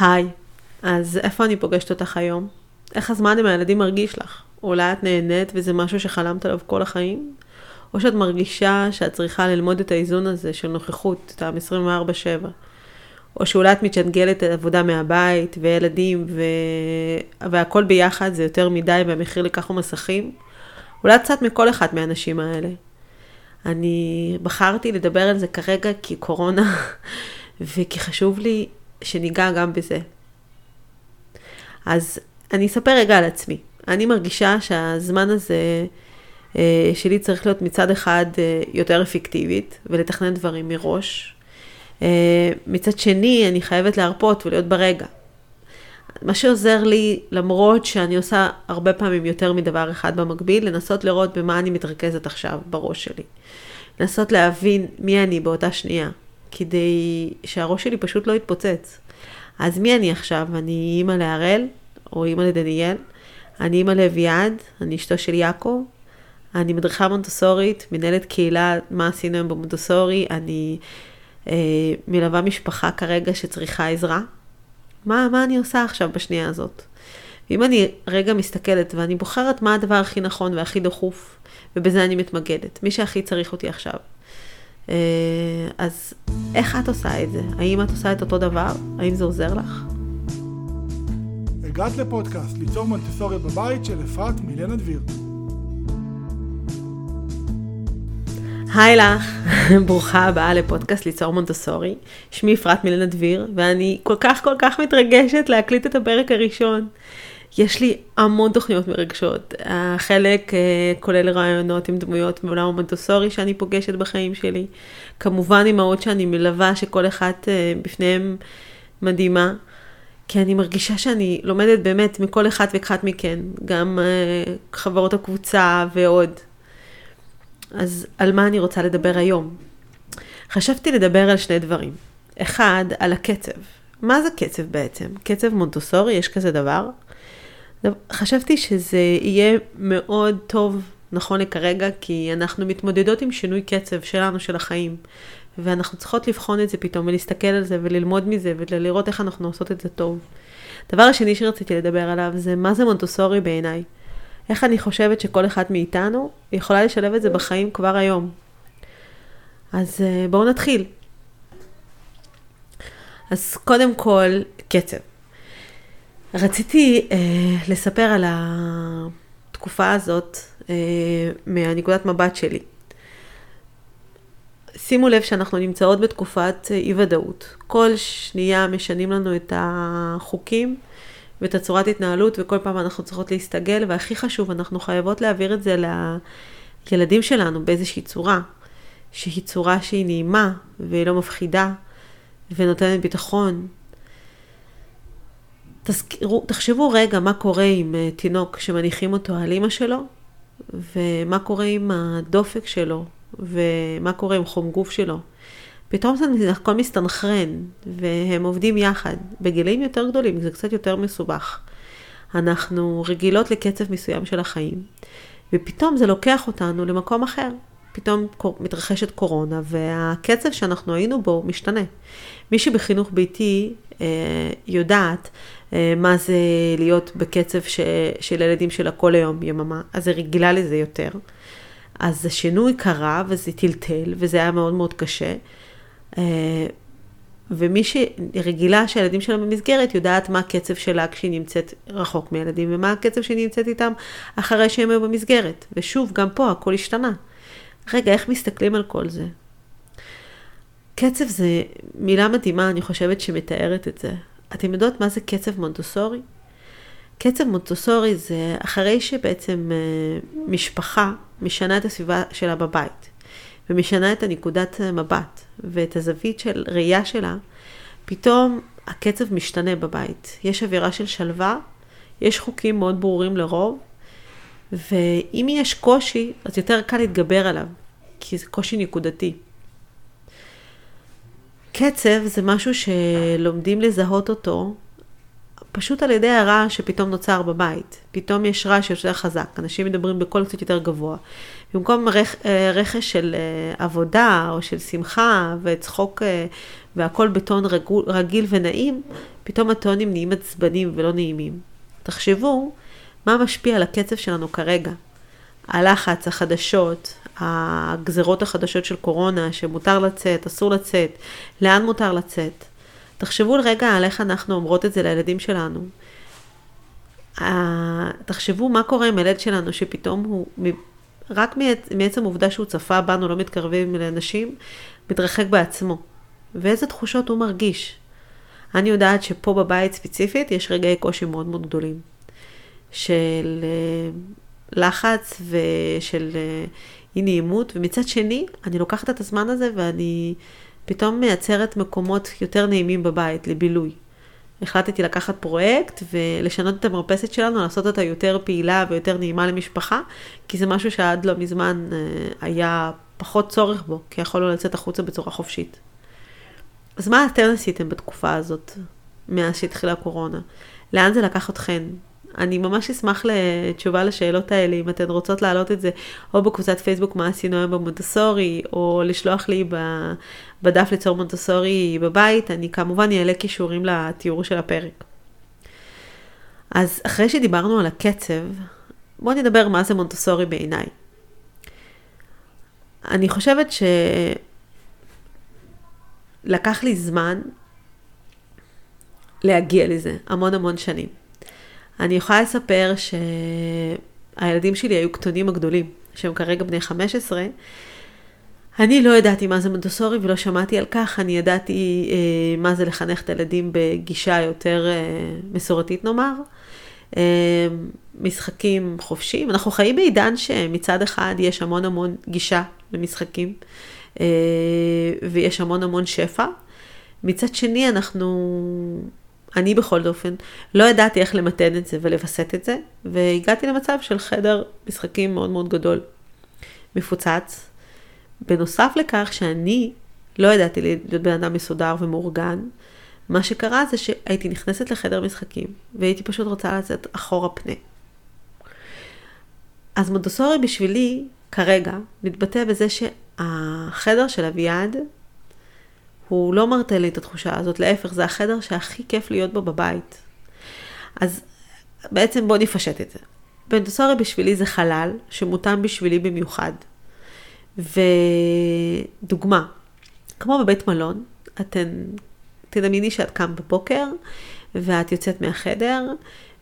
היי, אז איפה אני פוגשת אותך היום? איך הזמן עם הילדים מרגיש לך? אולי את נהנית וזה משהו שחלמת עליו כל החיים? או שאת מרגישה שאת צריכה ללמוד את האיזון הזה של נוכחות, את ה-24/7? או שאולי את מתשנגלת עבודה מהבית, וילדים, ו... והכל ביחד זה יותר מדי, והמחיר לכך הוא מסכים? אולי קצת מכל אחד מהאנשים האלה. אני בחרתי לדבר על זה כרגע כי קורונה, וכי חשוב לי שניגע גם בזה. אז אני אספר רגע על עצמי. אני מרגישה שהזמן הזה אה, שלי צריך להיות מצד אחד אה, יותר אפקטיבית ולתכנן דברים מראש. אה, מצד שני, אני חייבת להרפות ולהיות ברגע. מה שעוזר לי, למרות שאני עושה הרבה פעמים יותר מדבר אחד במקביל, לנסות לראות במה אני מתרכזת עכשיו בראש שלי. לנסות להבין מי אני באותה שנייה, כדי שהראש שלי פשוט לא יתפוצץ. אז מי אני עכשיו? אני אימא להראל, או אימא לדניאל, אני אימא לאביעד, אני אשתו של יעקב, אני מדריכה מונטוסורית, מנהלת קהילה, מה עשינו היום במונטוסורי, אני אה, מלווה משפחה כרגע שצריכה עזרה. מה, מה אני עושה עכשיו בשנייה הזאת? אם אני רגע מסתכלת ואני בוחרת מה הדבר הכי נכון והכי דחוף, ובזה אני מתמקדת, מי שהכי צריך אותי עכשיו. אה, אז איך את עושה את זה? האם את עושה את אותו דבר? האם זה עוזר לך? הגעת לפודקאסט ליצור מונטסוריה בבית של אפרת מילנה דביר. היי לך, ברוכה הבאה לפודקאסט ליצור מונטסורי. שמי אפרת מילנה דביר, ואני כל כך כל כך מתרגשת להקליט את הפרק הראשון. יש לי המון תוכניות מרגשות. החלק אה, כולל רעיונות עם דמויות מעולם המונטסורי שאני פוגשת בחיים שלי. כמובן אימהות שאני מלווה, שכל אחת אה, בפניהם מדהימה. כי אני מרגישה שאני לומדת באמת מכל אחד ואחת מכן, גם uh, חברות הקבוצה ועוד. אז על מה אני רוצה לדבר היום? חשבתי לדבר על שני דברים. אחד, על הקצב. מה זה קצב בעצם? קצב מונטוסורי, יש כזה דבר? חשבתי שזה יהיה מאוד טוב, נכון לכרגע, כי אנחנו מתמודדות עם שינוי קצב שלנו, של החיים. ואנחנו צריכות לבחון את זה פתאום, ולהסתכל על זה, וללמוד מזה, ולראות איך אנחנו עושות את זה טוב. הדבר השני שרציתי לדבר עליו זה מה זה מונטוסורי בעיניי. איך אני חושבת שכל אחת מאיתנו יכולה לשלב את זה בחיים כבר היום. אז אה, בואו נתחיל. אז קודם כל, קצב. רציתי אה, לספר על התקופה הזאת אה, מהנקודת מבט שלי. שימו לב שאנחנו נמצאות בתקופת אי ודאות. כל שנייה משנים לנו את החוקים ואת הצורת התנהלות, וכל פעם אנחנו צריכות להסתגל, והכי חשוב, אנחנו חייבות להעביר את זה לילדים שלנו באיזושהי צורה, שהיא צורה שהיא נעימה, והיא לא מפחידה, ונותנת ביטחון. תזכרו, תחשבו רגע מה קורה עם אה, תינוק שמניחים אותו על אימא שלו, ומה קורה עם הדופק שלו, ומה קורה עם חום גוף שלו. פתאום זה הכל מסתנכרן, והם עובדים יחד. בגילים יותר גדולים זה קצת יותר מסובך. אנחנו רגילות לקצב מסוים של החיים, ופתאום זה לוקח אותנו למקום אחר. פתאום מתרחשת קורונה, והקצב שאנחנו היינו בו משתנה. מי שבחינוך ביתי יודעת אה, מה זה להיות בקצב ש, של ילדים שלה כל היום יממה, אז זה רגילה לזה יותר. אז השינוי קרה וזה טלטל וזה היה מאוד מאוד קשה. אה, ומי שרגילה שהילדים שלה במסגרת יודעת מה הקצב שלה כשהיא נמצאת רחוק מילדים ומה הקצב שהיא נמצאת איתם אחרי שהם היו במסגרת. ושוב, גם פה הכל השתנה. רגע, איך מסתכלים על כל זה? קצב זה מילה מדהימה, אני חושבת, שמתארת את זה. אתם יודעות מה זה קצב מונטוסורי? קצב מונטוסורי זה אחרי שבעצם אה, משפחה משנה את הסביבה שלה בבית, ומשנה את הנקודת מבט ואת הזווית של ראייה שלה, פתאום הקצב משתנה בבית. יש אווירה של שלווה, יש חוקים מאוד ברורים לרוב, ואם יש קושי, אז יותר קל להתגבר עליו, כי זה קושי נקודתי. קצב זה משהו שלומדים לזהות אותו פשוט על ידי הרעש שפתאום נוצר בבית. פתאום יש רעש יותר חזק, אנשים מדברים בקול קצת יותר גבוה. במקום רכ, אה, רכש של אה, עבודה או של שמחה וצחוק אה, והכל בטון רגול, רגיל ונעים, פתאום הטונים נהיים עצבנים ולא נעימים. תחשבו מה משפיע על הקצב שלנו כרגע. הלחץ, החדשות, הגזרות החדשות של קורונה, שמותר לצאת, אסור לצאת, לאן מותר לצאת. תחשבו לרגע על איך אנחנו אומרות את זה לילדים שלנו. תחשבו מה קורה עם הילד שלנו שפתאום הוא, רק מעצם העובדה שהוא צפה בנו, לא מתקרבים לאנשים, מתרחק בעצמו. ואיזה תחושות הוא מרגיש. אני יודעת שפה בבית ספציפית יש רגעי קושי מאוד מאוד גדולים. של אה, לחץ ושל אה, אי נעימות, ומצד שני, אני לוקחת את הזמן הזה ואני פתאום מייצרת מקומות יותר נעימים בבית, לבילוי. החלטתי לקחת פרויקט ולשנות את המרפסת שלנו, לעשות אותה יותר פעילה ויותר נעימה למשפחה, כי זה משהו שעד לא מזמן אה, היה פחות צורך בו, כי יכולנו לצאת החוצה בצורה חופשית. אז מה אתם עשיתם בתקופה הזאת, מאז שהתחילה הקורונה? לאן זה לקח אתכן? אני ממש אשמח לתשובה לשאלות האלה, אם אתן רוצות להעלות את זה, או בקבוצת פייסבוק מה עשינו היום במונטסורי, או לשלוח לי בדף ליצור מונטסורי בבית, אני כמובן אעלה קישורים לתיאור של הפרק. אז אחרי שדיברנו על הקצב, בואו נדבר מה זה מונטסורי בעיניי. אני חושבת שלקח לי זמן להגיע לזה, המון המון שנים. אני יכולה לספר שהילדים שלי היו קטונים הגדולים, שהם כרגע בני 15. אני לא ידעתי מה זה מונטסורי ולא שמעתי על כך, אני ידעתי אה, מה זה לחנך את הילדים בגישה יותר אה, מסורתית נאמר. אה, משחקים חופשיים. אנחנו חיים בעידן שמצד אחד יש המון המון גישה למשחקים, אה, ויש המון המון שפע. מצד שני אנחנו אני בכל אופן, לא ידעתי איך למתן את זה ולווסת את זה, והגעתי למצב של חדר משחקים מאוד מאוד גדול, מפוצץ. בנוסף לכך שאני לא ידעתי להיות בן אדם מסודר ומאורגן, מה שקרה זה שהייתי נכנסת לחדר משחקים, והייתי פשוט רוצה לצאת אחורה פנה. אז מונטסורי בשבילי, כרגע, מתבטא בזה שהחדר של אביעד הוא לא מרטה לי את התחושה הזאת, להפך, זה החדר שהכי כיף להיות בו בבית. אז בעצם בוא נפשט את זה. בנטוסורי בשבילי זה חלל שמותאם בשבילי במיוחד. ודוגמה, כמו בבית מלון, אתן, תדמייני שאת קם בבוקר ואת יוצאת מהחדר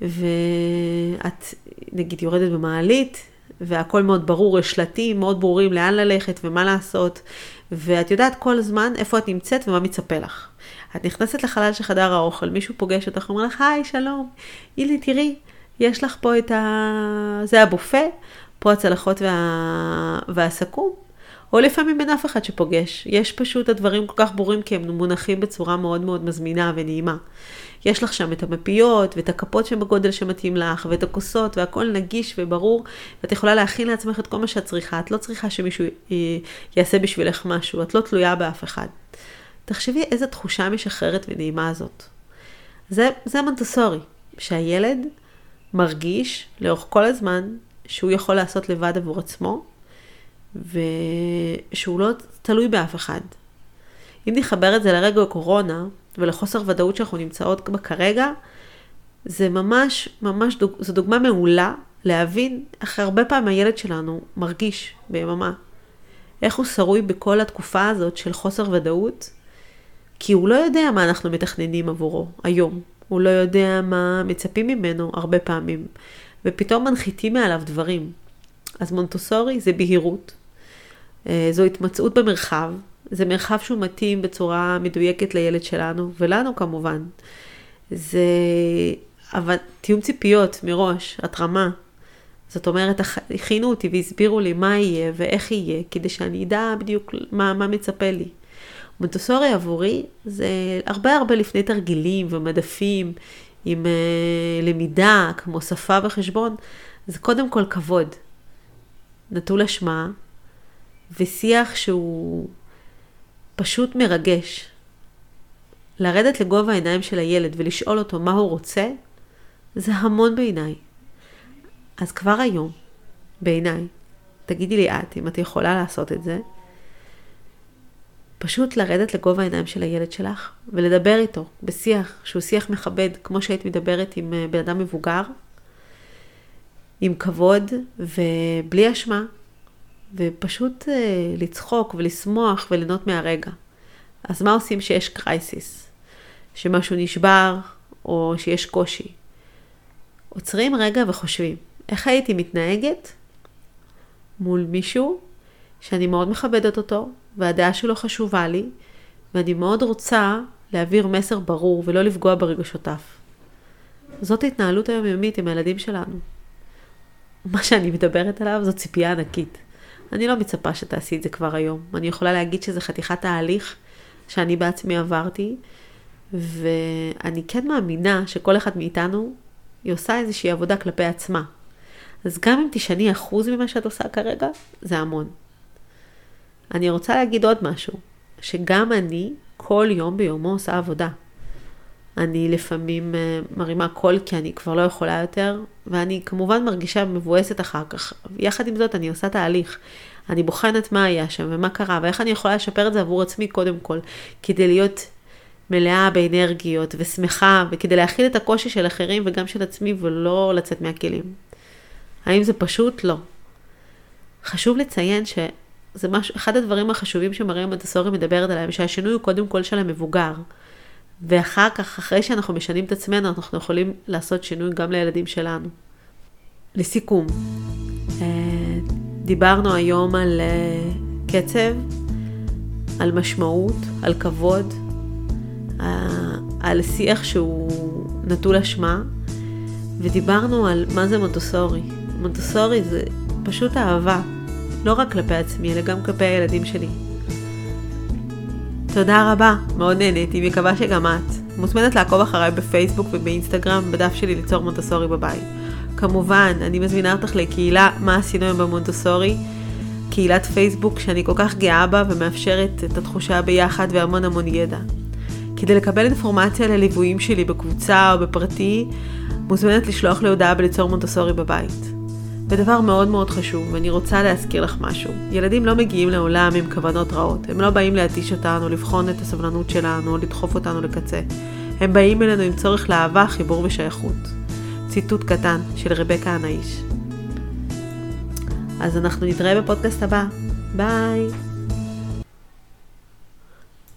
ואת נגיד יורדת במעלית והכל מאוד ברור, יש שלטים מאוד ברורים לאן ללכת ומה לעשות, ואת יודעת כל הזמן איפה את נמצאת ומה מצפה לך. את נכנסת לחלל של חדר האוכל, מישהו פוגש אותך, אומר לך, היי, שלום, הנה, תראי, יש לך פה את ה... זה הבופה, פה הצלחות וה... והסכו"ם, או לפעמים אין אף אחד שפוגש. יש פשוט הדברים כל כך ברורים כי הם מונחים בצורה מאוד מאוד מזמינה ונעימה. יש לך שם את המפיות ואת הכפות שבגודל שמתאים לך ואת הכוסות והכל נגיש וברור ואת יכולה להכין לעצמך את כל מה שאת צריכה. את לא צריכה שמישהו יעשה בשבילך משהו, את לא תלויה באף אחד. תחשבי איזה תחושה משחררת ונעימה הזאת. זה, זה מונטסורי, שהילד מרגיש לאורך כל הזמן שהוא יכול לעשות לבד עבור עצמו, ושהוא לא תלוי באף אחד. אם נחבר את זה לרגע הקורונה ולחוסר ודאות שאנחנו נמצאות בה כרגע, זה ממש, ממש, דוג, זו דוגמה מעולה להבין איך הרבה פעמים הילד שלנו מרגיש ביממה. איך הוא שרוי בכל התקופה הזאת של חוסר ודאות, כי הוא לא יודע מה אנחנו מתכננים עבורו היום. הוא לא יודע מה מצפים ממנו הרבה פעמים, ופתאום מנחיתים מעליו דברים. אז מונטוסורי זה בהירות, אה, זו התמצאות במרחב, זה מרחב שהוא מתאים בצורה מדויקת לילד שלנו, ולנו כמובן. זה אבל תיאום ציפיות מראש, התרמה. זאת אומרת, הכינו אותי והסבירו לי מה יהיה ואיך יהיה, כדי שאני אדע בדיוק מה, מה מצפה לי. מונטסורי עבורי זה הרבה הרבה לפני תרגילים ומדפים עם uh, למידה, כמו שפה וחשבון, זה קודם כל כבוד. נטול אשמה, ושיח שהוא פשוט מרגש. לרדת לגובה העיניים של הילד ולשאול אותו מה הוא רוצה, זה המון בעיניי. אז כבר היום, בעיניי, תגידי לי את, אם את יכולה לעשות את זה, פשוט לרדת לגובה העיניים של הילד שלך ולדבר איתו בשיח שהוא שיח מכבד, כמו שהיית מדברת עם אה, בן אדם מבוגר, עם כבוד ובלי אשמה, ופשוט אה, לצחוק ולשמוח וליהנות מהרגע. אז מה עושים שיש קרייסיס? שמשהו נשבר או שיש קושי? עוצרים רגע וחושבים, איך הייתי מתנהגת מול מישהו שאני מאוד מכבדת אותו, והדעה שלו חשובה לי, ואני מאוד רוצה להעביר מסר ברור ולא לפגוע ברגשותיו. זאת התנהלות היומיומית עם הילדים שלנו. מה שאני מדברת עליו זו ציפייה ענקית. אני לא מצפה שתעשי את זה כבר היום. אני יכולה להגיד שזה חתיכת תהליך שאני בעצמי עברתי, ואני כן מאמינה שכל אחד מאיתנו, היא עושה איזושהי עבודה כלפי עצמה. אז גם אם תשני אחוז ממה שאת עושה כרגע, זה המון. אני רוצה להגיד עוד משהו, שגם אני כל יום ביומו עושה עבודה. אני לפעמים uh, מרימה קול כי אני כבר לא יכולה יותר, ואני כמובן מרגישה מבואסת אחר כך. יחד עם זאת אני עושה תהליך. אני בוחנת מה היה שם ומה קרה, ואיך אני יכולה לשפר את זה עבור עצמי קודם כל, כדי להיות מלאה באנרגיות ושמחה, וכדי להכיל את הקושי של אחרים וגם של עצמי ולא לצאת מהכלים. האם זה פשוט? לא. חשוב לציין שזה משהו, אחד הדברים החשובים שמריה מונטסורי מדברת עליהם, שהשינוי הוא קודם כל של המבוגר. ואחר כך, אחרי שאנחנו משנים את עצמנו, אנחנו יכולים לעשות שינוי גם לילדים שלנו. לסיכום, אה, דיברנו היום על אה, קצב, על משמעות, על כבוד, אה, על שיח שהוא נטול אשמה, ודיברנו על מה זה מונטוסורי. מונטוסורי זה פשוט אהבה, לא רק כלפי עצמי, אלא גם כלפי הילדים שלי. תודה רבה, מאוד נהניתי, מקווה שגם את. מוזמנת לעקוב אחריי בפייסבוק ובאינסטגרם, בדף שלי ליצור מונטסורי בבית. כמובן, אני מזמינה אותך לקהילה מה עשינו היום במונטסורי, קהילת פייסבוק שאני כל כך גאה בה ומאפשרת את התחושה ביחד והמון המון ידע. כדי לקבל אינפורמציה לליוויים שלי בקבוצה או בפרטי, מוזמנת לשלוח לי הודעה בליצור מונטסורי בבית. ודבר מאוד מאוד חשוב, ואני רוצה להזכיר לך משהו. ילדים לא מגיעים לעולם עם כוונות רעות. הם לא באים להתיש אותנו, לבחון את הסבלנות שלנו, או לדחוף אותנו לקצה. הם באים אלינו עם צורך לאהבה, חיבור ושייכות. ציטוט קטן של רבקה הנאיש. אז אנחנו נתראה בפודקאסט הבא. ביי!